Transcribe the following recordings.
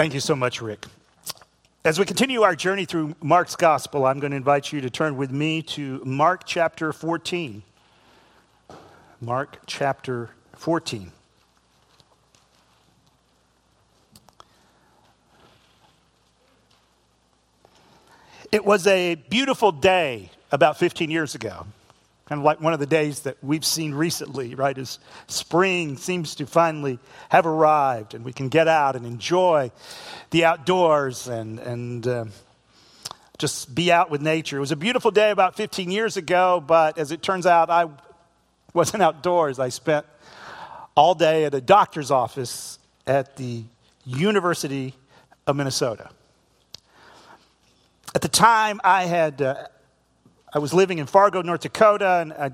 Thank you so much, Rick. As we continue our journey through Mark's gospel, I'm going to invite you to turn with me to Mark chapter 14. Mark chapter 14. It was a beautiful day about 15 years ago kind of like one of the days that we've seen recently, right? As spring seems to finally have arrived and we can get out and enjoy the outdoors and, and uh, just be out with nature. It was a beautiful day about 15 years ago, but as it turns out, I wasn't outdoors. I spent all day at a doctor's office at the University of Minnesota. At the time, I had. Uh, I was living in Fargo, North Dakota, and I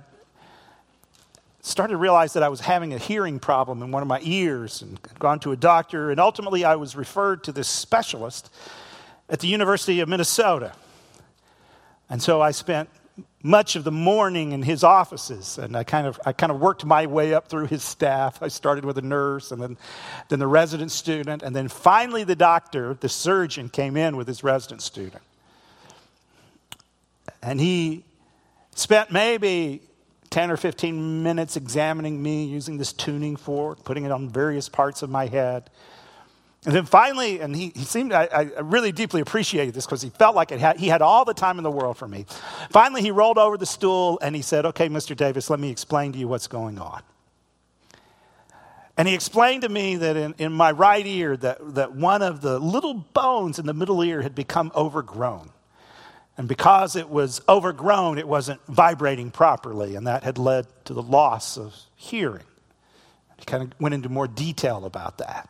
started to realize that I was having a hearing problem in one of my ears and gone to a doctor. And ultimately, I was referred to this specialist at the University of Minnesota. And so I spent much of the morning in his offices and I kind of I kind of worked my way up through his staff. I started with a nurse and then then the resident student and then finally the doctor, the surgeon came in with his resident student. And he spent maybe 10 or 15 minutes examining me using this tuning fork, putting it on various parts of my head. And then finally, and he, he seemed, I, I really deeply appreciated this because he felt like it had, he had all the time in the world for me. Finally, he rolled over the stool and he said, Okay, Mr. Davis, let me explain to you what's going on. And he explained to me that in, in my right ear, that, that one of the little bones in the middle ear had become overgrown. And because it was overgrown, it wasn't vibrating properly, and that had led to the loss of hearing. He kind of went into more detail about that.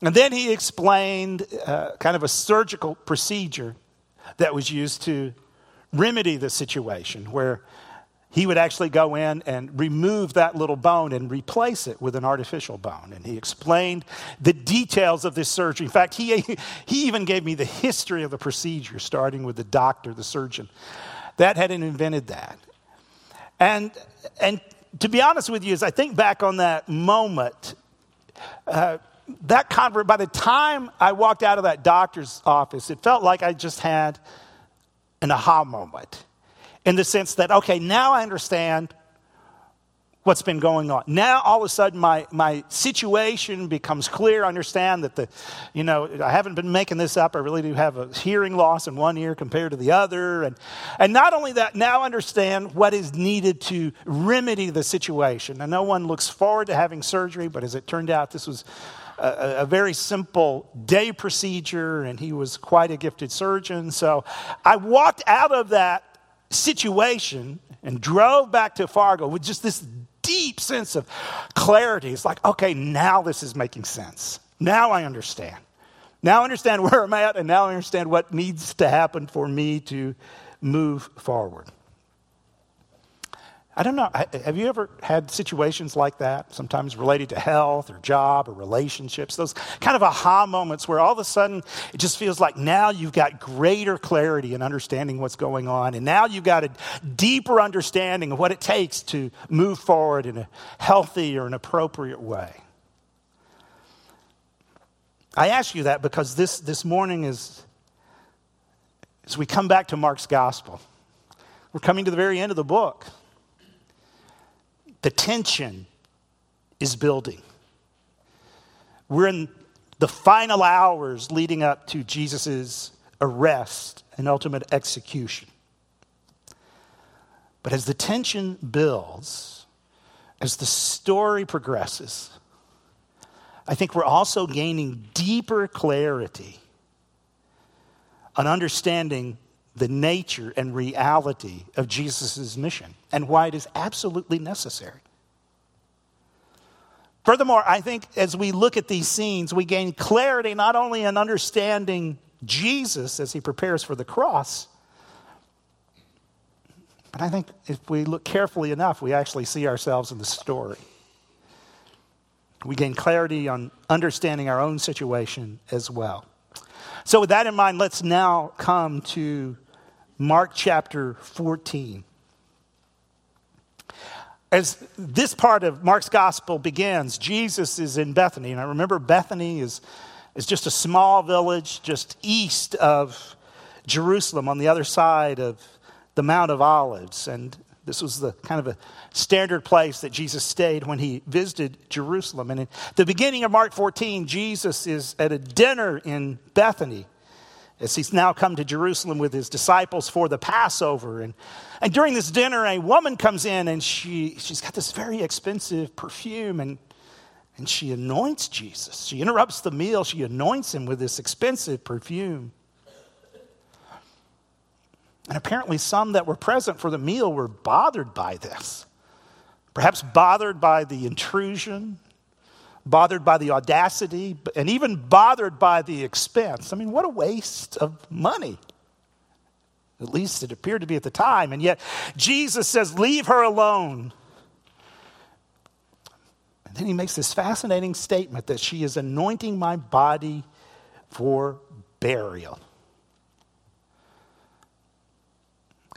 And then he explained uh, kind of a surgical procedure that was used to remedy the situation where he would actually go in and remove that little bone and replace it with an artificial bone. And he explained the details of this surgery. In fact, he, he even gave me the history of the procedure, starting with the doctor, the surgeon, that hadn't invented that. And, and to be honest with you, as I think back on that moment, uh, that convert, by the time I walked out of that doctor's office, it felt like I just had an aha moment in the sense that, okay, now I understand what's been going on. Now all of a sudden my, my situation becomes clear. I understand that the, you know, I haven't been making this up. I really do have a hearing loss in one ear compared to the other. And, and not only that, now understand what is needed to remedy the situation. And no one looks forward to having surgery, but as it turned out, this was a, a, very simple day procedure, and he was quite a gifted surgeon. So I walked out of that situation and drove back to Fargo with just this deep sense of clarity. It's like, okay, now this is making sense. Now I understand. Now I understand where I'm at, and now I understand what needs to happen for me to move forward. I don't know. Have you ever had situations like that, sometimes related to health or job or relationships? Those kind of aha moments where all of a sudden it just feels like now you've got greater clarity in understanding what's going on, and now you've got a deeper understanding of what it takes to move forward in a healthy or an appropriate way. I ask you that because this, this morning is, as we come back to Mark's gospel, we're coming to the very end of the book. The tension is building. We're in the final hours leading up to Jesus' arrest and ultimate execution. But as the tension builds, as the story progresses, I think we're also gaining deeper clarity on understanding the nature and reality of Jesus' mission and why it is absolutely necessary. Furthermore, I think as we look at these scenes, we gain clarity not only in understanding Jesus as he prepares for the cross, but I think if we look carefully enough, we actually see ourselves in the story. We gain clarity on understanding our own situation as well. So, with that in mind, let's now come to Mark chapter 14. As this part of Mark's gospel begins, Jesus is in Bethany. And I remember Bethany is is just a small village just east of Jerusalem on the other side of the Mount of Olives. And this was the kind of a standard place that Jesus stayed when he visited Jerusalem. And at the beginning of Mark 14, Jesus is at a dinner in Bethany as he's now come to Jerusalem with his disciples for the Passover. And, and during this dinner, a woman comes in and she, she's got this very expensive perfume and, and she anoints Jesus. She interrupts the meal, she anoints him with this expensive perfume. And apparently, some that were present for the meal were bothered by this. Perhaps bothered by the intrusion, bothered by the audacity, and even bothered by the expense. I mean, what a waste of money. At least it appeared to be at the time. And yet, Jesus says, Leave her alone. And then he makes this fascinating statement that she is anointing my body for burial.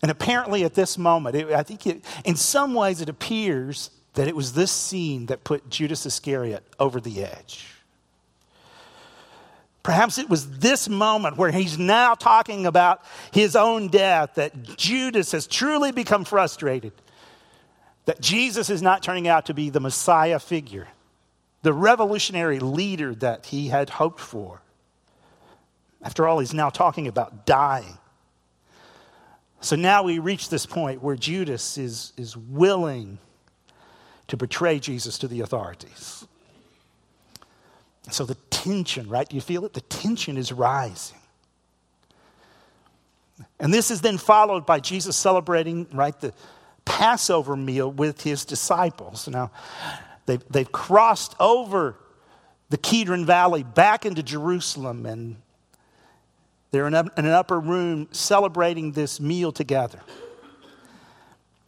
And apparently, at this moment, it, I think it, in some ways it appears that it was this scene that put Judas Iscariot over the edge. Perhaps it was this moment where he's now talking about his own death that Judas has truly become frustrated. That Jesus is not turning out to be the Messiah figure, the revolutionary leader that he had hoped for. After all, he's now talking about dying. So now we reach this point where Judas is, is willing to betray Jesus to the authorities. So the tension, right? Do you feel it? The tension is rising. And this is then followed by Jesus celebrating, right, the Passover meal with his disciples. Now, they've, they've crossed over the Kedron Valley back into Jerusalem, and they're in, in an upper room celebrating this meal together.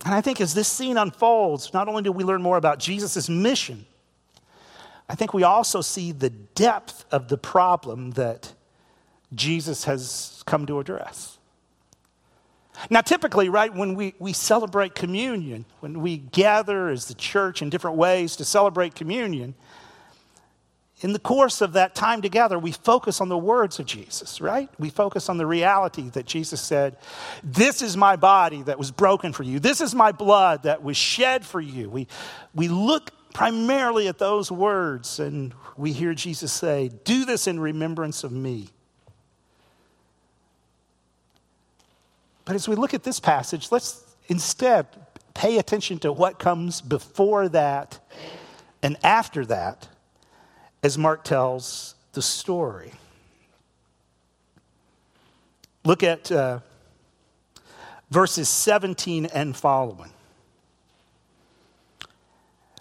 And I think as this scene unfolds, not only do we learn more about Jesus' mission, I think we also see the depth of the problem that Jesus has come to address. Now, typically, right, when we, we celebrate communion, when we gather as the church in different ways to celebrate communion, in the course of that time together, we focus on the words of Jesus, right? We focus on the reality that Jesus said, This is my body that was broken for you. This is my blood that was shed for you. We, we look primarily at those words and we hear Jesus say, Do this in remembrance of me. But as we look at this passage, let's instead pay attention to what comes before that and after that as Mark tells the story. Look at uh, verses 17 and following.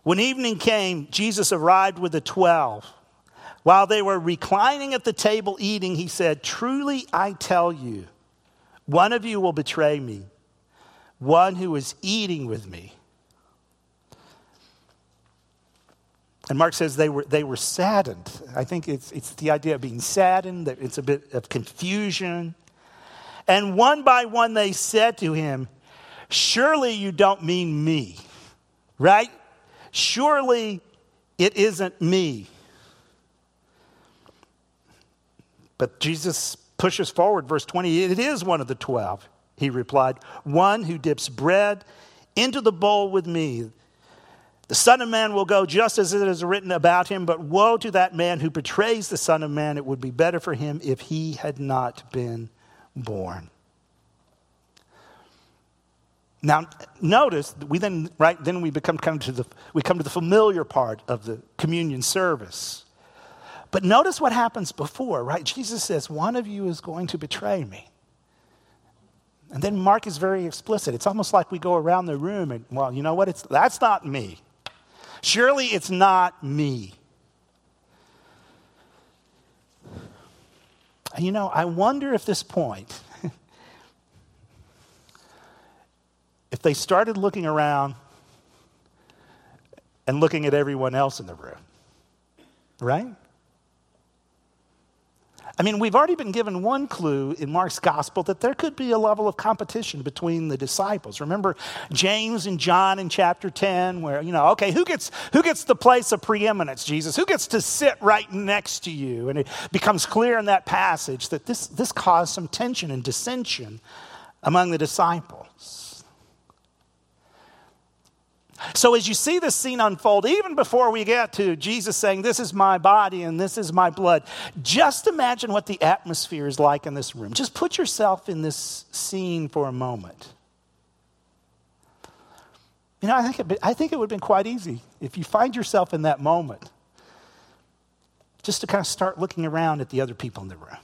When evening came, Jesus arrived with the twelve. While they were reclining at the table eating, he said, Truly I tell you, one of you will betray me, one who is eating with me. And Mark says they were, they were saddened. I think it's, it's the idea of being saddened, it's a bit of confusion. And one by one they said to him, Surely you don't mean me, right? Surely it isn't me. But Jesus pushes forward, verse 20, it is one of the twelve, he replied, one who dips bread into the bowl with me. The Son of Man will go just as it is written about him, but woe to that man who betrays the Son of Man. It would be better for him if he had not been born. Now, notice we then right then we become come to the we come to the familiar part of the communion service. But notice what happens before, right? Jesus says, "One of you is going to betray me." And then Mark is very explicit. It's almost like we go around the room and, well, you know what? It's that's not me. Surely it's not me. You know, I wonder if this point, if they started looking around and looking at everyone else in the room, right? I mean, we've already been given one clue in Mark's gospel that there could be a level of competition between the disciples. Remember James and John in chapter 10, where, you know, okay, who gets, who gets the place of preeminence, Jesus? Who gets to sit right next to you? And it becomes clear in that passage that this, this caused some tension and dissension among the disciples. So, as you see this scene unfold, even before we get to Jesus saying, This is my body and this is my blood, just imagine what the atmosphere is like in this room. Just put yourself in this scene for a moment. You know, I think, it, I think it would have been quite easy if you find yourself in that moment just to kind of start looking around at the other people in the room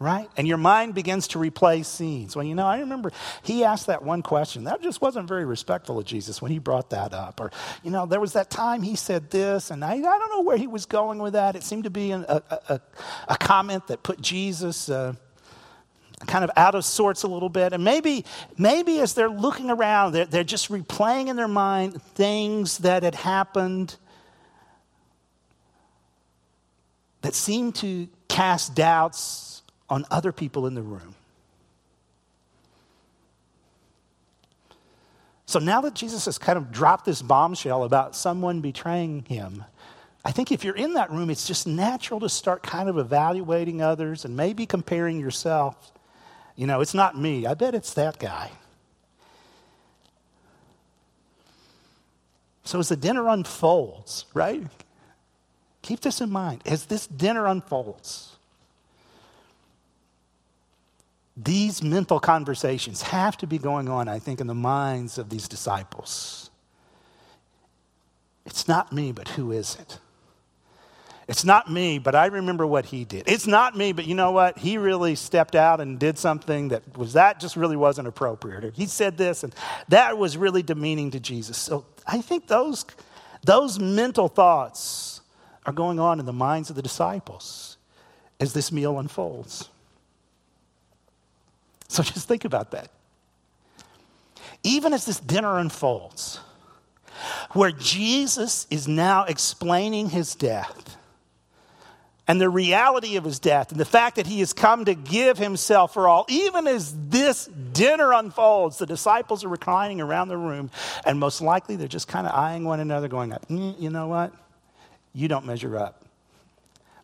right? And your mind begins to replay scenes. Well, you know, I remember he asked that one question. That just wasn't very respectful of Jesus when he brought that up. Or, you know, there was that time he said this, and I, I don't know where he was going with that. It seemed to be an, a, a, a, comment that put Jesus. Uh, kind of out of sorts a little bit and maybe maybe as they're looking around they're, they're just replaying in their mind things that had happened that seemed to cast doubts on other people in the room. So now that Jesus has kind of dropped this bombshell about someone betraying him, I think if you're in that room, it's just natural to start kind of evaluating others and maybe comparing yourself. You know, it's not me. I bet it's that guy. So as the dinner unfolds, right? Keep this in mind. As this dinner unfolds, These mental conversations have to be going on, I think, in the minds of these disciples. It's not me, but who is it? It's not me, but I remember what he did. It's not me, but you know what? He really stepped out and did something that was that just really wasn't appropriate. He said this, and that was really demeaning to Jesus. So I think those, those mental thoughts are going on in the minds of the disciples as this meal unfolds. So just think about that. Even as this dinner unfolds, where Jesus is now explaining his death and the reality of his death and the fact that he has come to give himself for all, even as this dinner unfolds, the disciples are reclining around the room and most likely they're just kind of eyeing one another, going, mm, You know what? You don't measure up.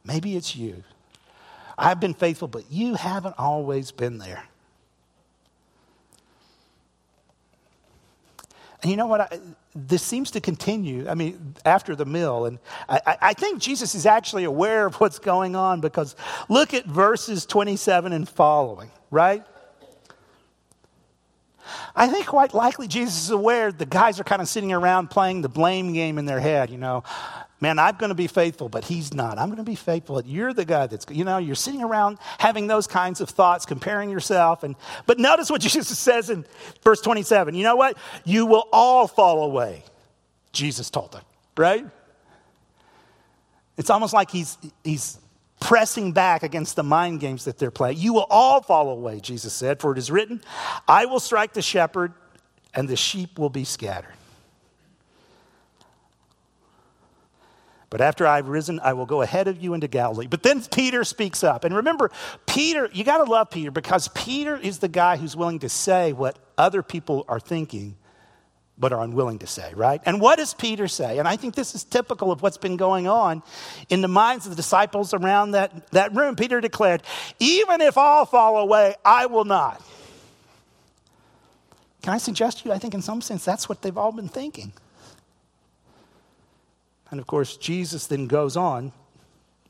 Maybe it's you. I've been faithful, but you haven't always been there. And you know what? I, this seems to continue, I mean, after the meal. And I, I, think Jesus is actually aware of what's going on because look at verses 27 and following, right? I think quite likely Jesus is aware the guys are kind of sitting around playing the blame game in their head, you know man, I'm going to be faithful, but he's not. I'm going to be faithful. You're the guy that's, you know, you're sitting around having those kinds of thoughts, comparing yourself. And, but notice what Jesus says in verse 27. You know what? You will all fall away, Jesus told them, right? It's almost like he's, he's pressing back against the mind games that they're playing. You will all fall away, Jesus said, for it is written, I will strike the shepherd, and the sheep will be scattered. But after I've risen, I will go ahead of you into Galilee. But then Peter speaks up. And remember, Peter, you got to love Peter because Peter is the guy who's willing to say what other people are thinking but are unwilling to say, right? And what does Peter say? And I think this is typical of what's been going on in the minds of the disciples around that, that room. Peter declared, Even if all fall away, I will not. Can I suggest to you, I think in some sense that's what they've all been thinking. And of course, Jesus then goes on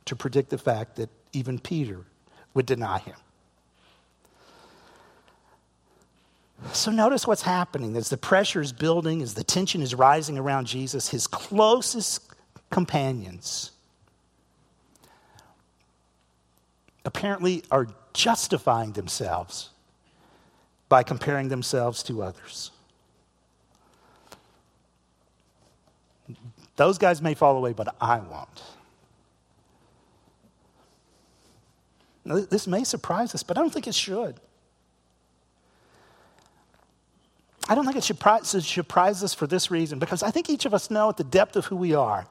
to predict the fact that even Peter would deny him. So notice what's happening as the pressure is building, as the tension is rising around Jesus, his closest companions apparently are justifying themselves by comparing themselves to others. Those guys may fall away, but I won't. Now, this may surprise us, but I don't think it should. I don't think it should surprise us for this reason, because I think each of us know at the depth of who we are.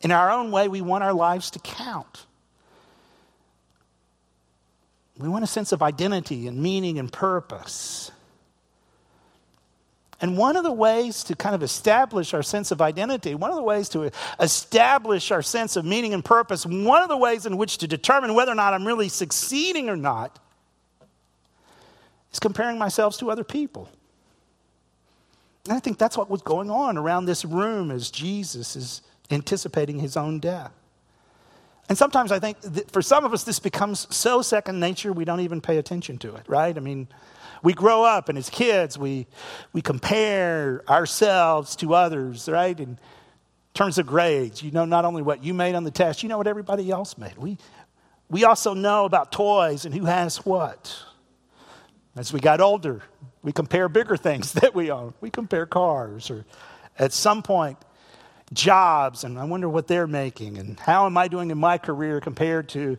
In our own way, we want our lives to count. We want a sense of identity and meaning and purpose. And one of the ways to kind of establish our sense of identity, one of the ways to establish our sense of meaning and purpose, one of the ways in which to determine whether or not I'm really succeeding or not is comparing myself to other people. And I think that's what was going on around this room as Jesus is anticipating his own death. And sometimes I think for some of us, this becomes so second nature, we don't even pay attention to it, right? I mean, we grow up, and as kids, we, we compare ourselves to others, right? In terms of grades, you know not only what you made on the test, you know what everybody else made. We, we also know about toys and who has what. As we got older, we compare bigger things that we own. We compare cars, or at some point, jobs, and I wonder what they're making, and how am I doing in my career compared to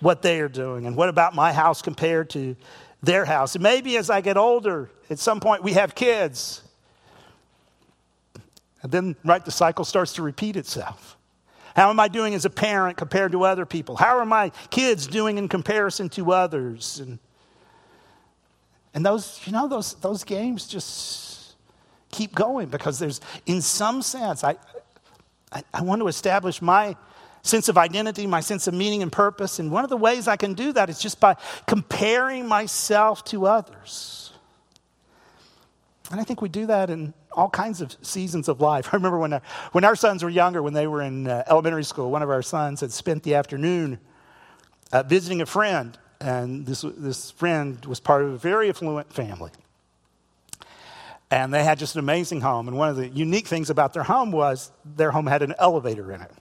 what they are doing, and what about my house compared to their house. And maybe as I get older, at some point we have kids. And then, right, the cycle starts to repeat itself. How am I doing as a parent compared to other people? How are my kids doing in comparison to others? And, and those, you know, those, those games just keep going because there's, in some sense, I, I, I want to establish my sense of identity, my sense of meaning and purpose. And one of the ways I can do that is just by comparing myself to others. And I think we do that in all kinds of seasons of life. I remember when our, when our sons were younger, when they were in uh, elementary school, one of our sons had spent the afternoon uh, visiting a friend. And this, this friend was part of a very affluent family. And they had just an amazing home. And one of the unique things about their home was their home had an elevator in it.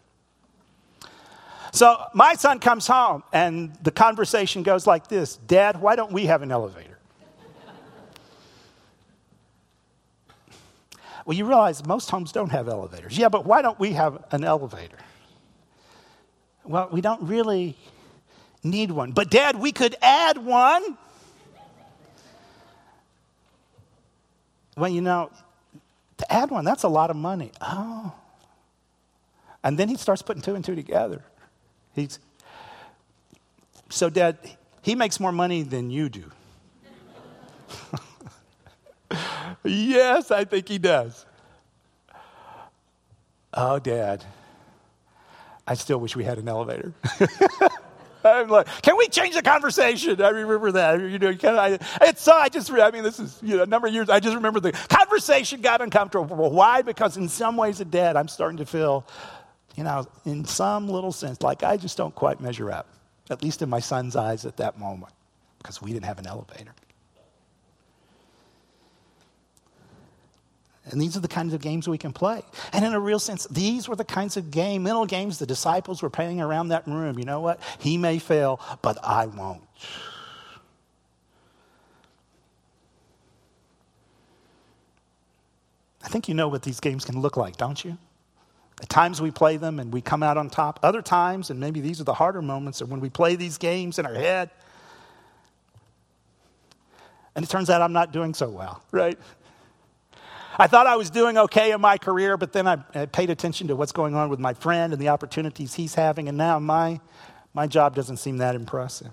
So my son comes home, and the conversation goes like this Dad, why don't we have an elevator? well, you realize most homes don't have elevators. Yeah, but why don't we have an elevator? Well, we don't really need one. But, Dad, we could add one. Well, you know, to add one, that's a lot of money. Oh. And then he starts putting two and two together. He's, so, Dad, he makes more money than you do. yes, I think he does. Oh, Dad, I still wish we had an elevator. I'm like, can we change the conversation? I remember that. You know, can I, it's I just, I mean, this is, you know, a number of years, I just remember the conversation got uncomfortable. Why? Because in some ways, a dad, I'm starting to feel you know, in some little sense, like I just don't quite measure up, at least in my son's eyes at that moment, because we didn't have an elevator. And these are the kinds of games we can play. And in a real sense, these were the kinds of game, mental games the disciples were playing around that room. You know what? He may fail, but I won't. I think you know what these games can look like, don't you? At times we play them and we come out on top. Other times, and maybe these are the harder moments, are when we play these games in our head. And it turns out I'm not doing so well, right? I thought I was doing okay in my career, but then I, I paid attention to what's going on with my friend and the opportunities he's having, and now my, my job doesn't seem that impressive.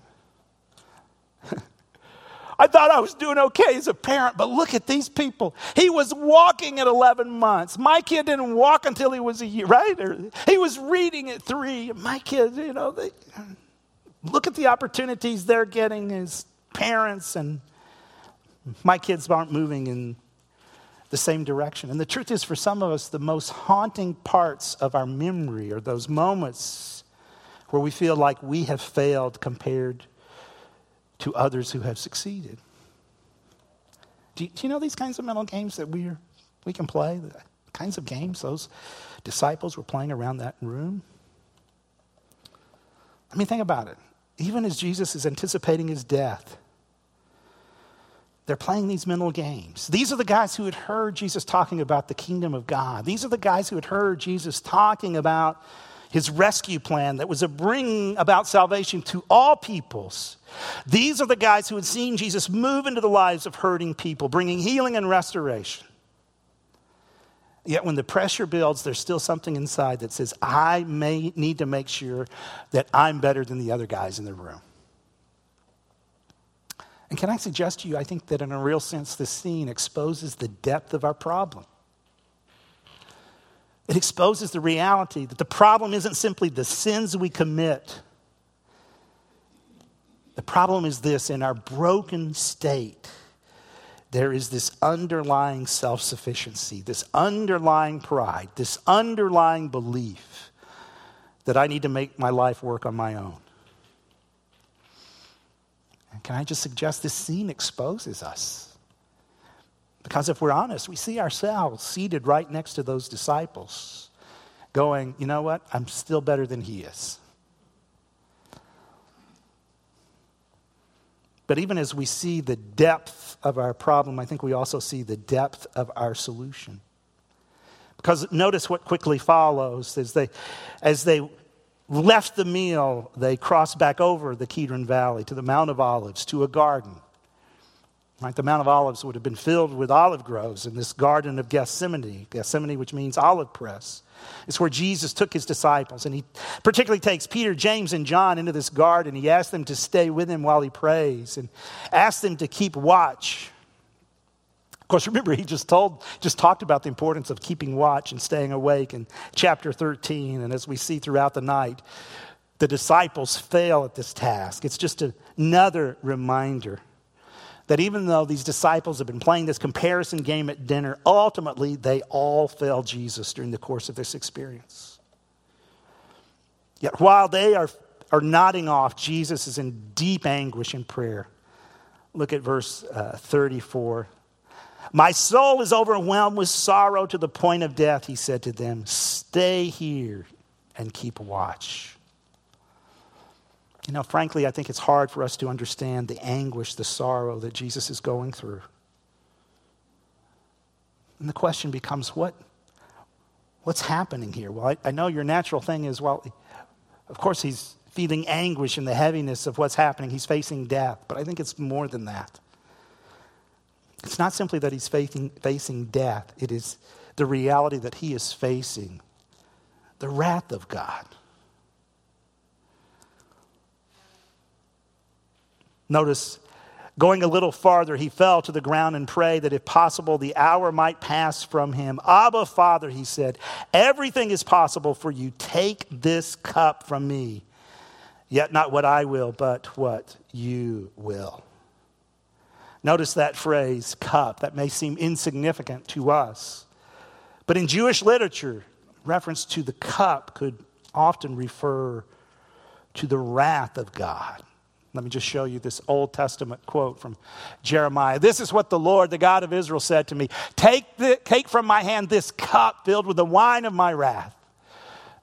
I thought I was doing okay as a parent, but look at these people. He was walking at 11 months. My kid didn't walk until he was a year, right? Or he was reading at three. My kids, you know, they, look at the opportunities they're getting as parents, and my kids aren't moving in the same direction. And the truth is, for some of us, the most haunting parts of our memory are those moments where we feel like we have failed compared to others who have succeeded. Do you, do you know these kinds of mental games that we we can play? The kinds of games those disciples were playing around that room? I mean, think about it. Even as Jesus is anticipating his death, they're playing these mental games. These are the guys who had heard Jesus talking about the kingdom of God. These are the guys who had heard Jesus talking about his rescue plan that was to bring about salvation to all peoples. These are the guys who had seen Jesus move into the lives of hurting people, bringing healing and restoration. Yet when the pressure builds, there's still something inside that says, I may need to make sure that I'm better than the other guys in the room. And can I suggest to you, I think that in a real sense, this scene exposes the depth of our problem. It exposes the reality that the problem isn't simply the sins we commit. The problem is this in our broken state, there is this underlying self sufficiency, this underlying pride, this underlying belief that I need to make my life work on my own. And can I just suggest this scene exposes us? Because if we're honest, we see ourselves seated right next to those disciples, going, you know what? I'm still better than he is. But even as we see the depth of our problem, I think we also see the depth of our solution. Because notice what quickly follows as they, as they left the meal, they crossed back over the Kidron Valley to the Mount of Olives, to a garden. Right, the Mount of Olives would have been filled with olive groves in this garden of Gethsemane, Gethsemane, which means olive press. It's where Jesus took his disciples, and he particularly takes Peter, James, and John into this garden. He asks them to stay with him while he prays and asks them to keep watch. Course, remember, he just told, just talked about the importance of keeping watch and staying awake in chapter 13. And as we see throughout the night, the disciples fail at this task. It's just another reminder that even though these disciples have been playing this comparison game at dinner, ultimately they all failed Jesus during the course of this experience. Yet while they are, are nodding off, Jesus is in deep anguish in prayer. Look at verse uh, 34. My soul is overwhelmed with sorrow to the point of death, he said to them. Stay here and keep watch. You know, frankly, I think it's hard for us to understand the anguish, the sorrow that Jesus is going through. And the question becomes what, what's happening here? Well, I, I know your natural thing is, well, of course, he's feeling anguish and the heaviness of what's happening. He's facing death. But I think it's more than that. It's not simply that he's facing, facing death, it is the reality that he is facing the wrath of God. Notice, going a little farther, he fell to the ground and prayed that if possible, the hour might pass from him. Abba, Father, he said, everything is possible for you. Take this cup from me. Yet not what I will, but what you will. Notice that phrase, cup. That may seem insignificant to us. But in Jewish literature, reference to the cup could often refer to the wrath of God. Let me just show you this Old Testament quote from Jeremiah. This is what the Lord, the God of Israel, said to me Take, the, take from my hand this cup filled with the wine of my wrath,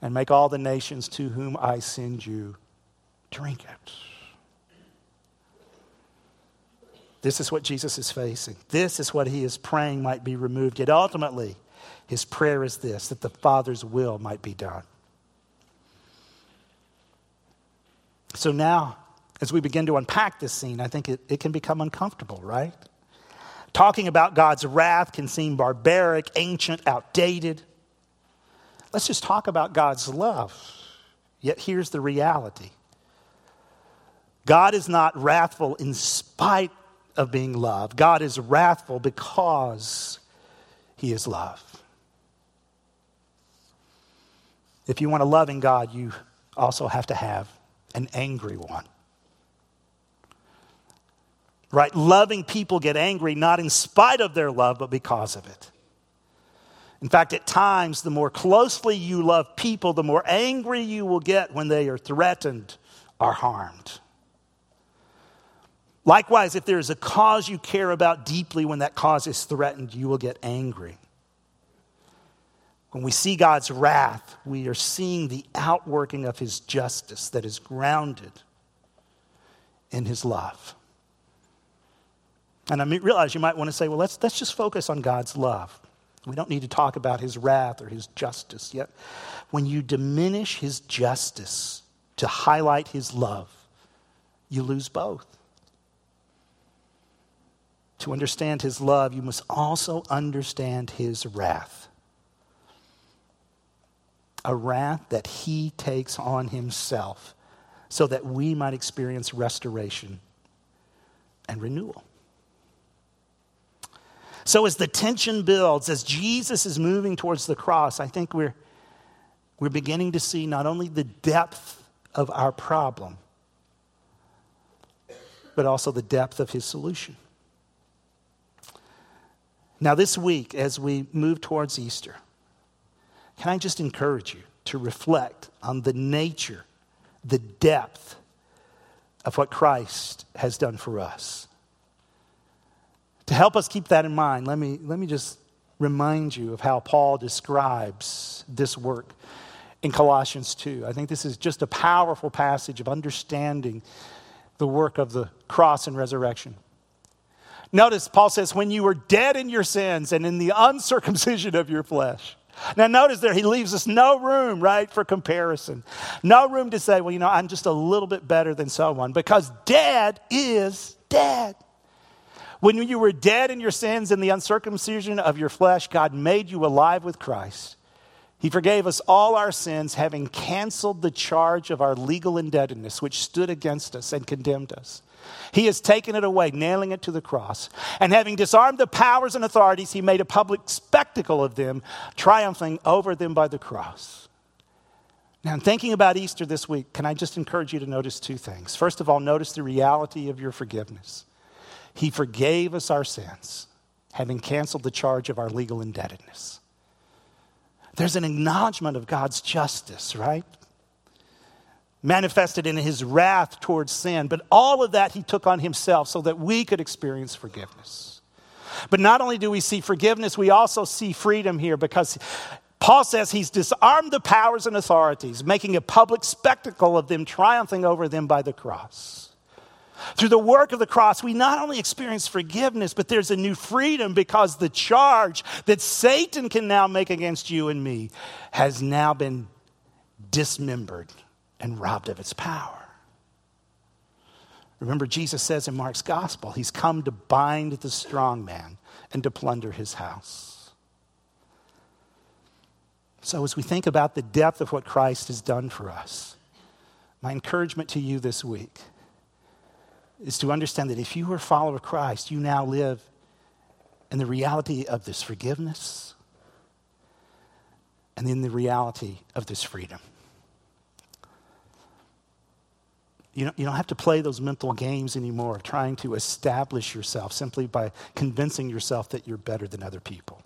and make all the nations to whom I send you drink it. This is what Jesus is facing. This is what he is praying might be removed. Yet ultimately, his prayer is this that the Father's will might be done. So now, as we begin to unpack this scene, I think it, it can become uncomfortable, right? Talking about God's wrath can seem barbaric, ancient, outdated. Let's just talk about God's love. Yet here's the reality God is not wrathful in spite of being love, God is wrathful because He is love. If you want a loving God, you also have to have an angry one. Right? Loving people get angry not in spite of their love, but because of it. In fact, at times, the more closely you love people, the more angry you will get when they are threatened or harmed. Likewise, if there is a cause you care about deeply, when that cause is threatened, you will get angry. When we see God's wrath, we are seeing the outworking of his justice that is grounded in his love. And I realize you might want to say, well, let's, let's just focus on God's love. We don't need to talk about his wrath or his justice yet. When you diminish his justice to highlight his love, you lose both. To understand his love, you must also understand his wrath. A wrath that he takes on himself so that we might experience restoration and renewal. So, as the tension builds, as Jesus is moving towards the cross, I think we're, we're beginning to see not only the depth of our problem, but also the depth of his solution. Now, this week, as we move towards Easter, can I just encourage you to reflect on the nature, the depth of what Christ has done for us? To help us keep that in mind, let me, let me just remind you of how Paul describes this work in Colossians 2. I think this is just a powerful passage of understanding the work of the cross and resurrection. Notice, Paul says, when you were dead in your sins and in the uncircumcision of your flesh. Now, notice there, he leaves us no room, right, for comparison. No room to say, well, you know, I'm just a little bit better than someone, because dead is dead. When you were dead in your sins and the uncircumcision of your flesh, God made you alive with Christ. He forgave us all our sins, having canceled the charge of our legal indebtedness, which stood against us and condemned us. He has taken it away, nailing it to the cross. And having disarmed the powers and authorities, he made a public spectacle of them, triumphing over them by the cross. Now, in thinking about Easter this week, can I just encourage you to notice two things? First of all, notice the reality of your forgiveness. He forgave us our sins, having canceled the charge of our legal indebtedness. There's an acknowledgement of God's justice, right? Manifested in his wrath towards sin. But all of that he took on himself so that we could experience forgiveness. But not only do we see forgiveness, we also see freedom here because Paul says he's disarmed the powers and authorities, making a public spectacle of them, triumphing over them by the cross. Through the work of the cross, we not only experience forgiveness, but there's a new freedom because the charge that Satan can now make against you and me has now been dismembered and robbed of its power. Remember, Jesus says in Mark's gospel, he's come to bind the strong man and to plunder his house. So, as we think about the depth of what Christ has done for us, my encouragement to you this week is to understand that if you are a follower of Christ, you now live in the reality of this forgiveness and in the reality of this freedom. You don't, you don't have to play those mental games anymore of trying to establish yourself simply by convincing yourself that you're better than other people.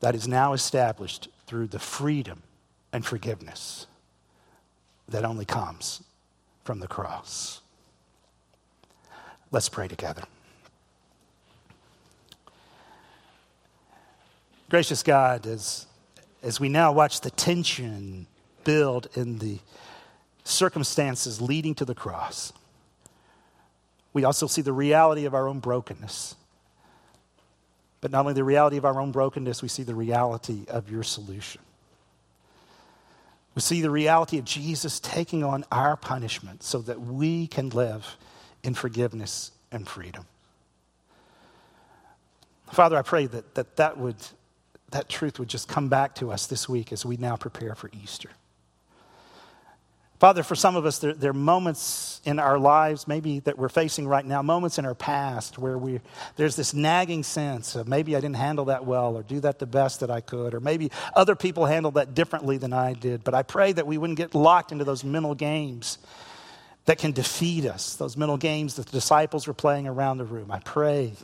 That is now established through the freedom and forgiveness that only comes from the cross. Let's pray together. Gracious God, as, as we now watch the tension build in the circumstances leading to the cross. We also see the reality of our own brokenness. But not only the reality of our own brokenness, we see the reality of your solution. We see the reality of Jesus taking on our punishment so that we can live in forgiveness and freedom. Father, I pray that that, that, would, that truth would just come back to us this week as we now prepare for Easter. Father, for some of us, there, there, are moments in our lives, maybe that we're facing right now, moments in our past where we, there's this nagging sense of maybe I didn't handle that well or do that the best that I could, or maybe other people handled that differently than I did. But I pray that we wouldn't get locked into those mental games that can defeat us, those mental games that the disciples were playing around the room. I pray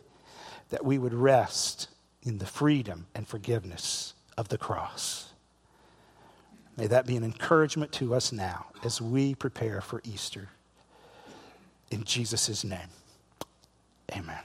that we would rest in the freedom and forgiveness of the cross. May that be an encouragement to us now as we prepare for Easter. In Jesus' name, amen.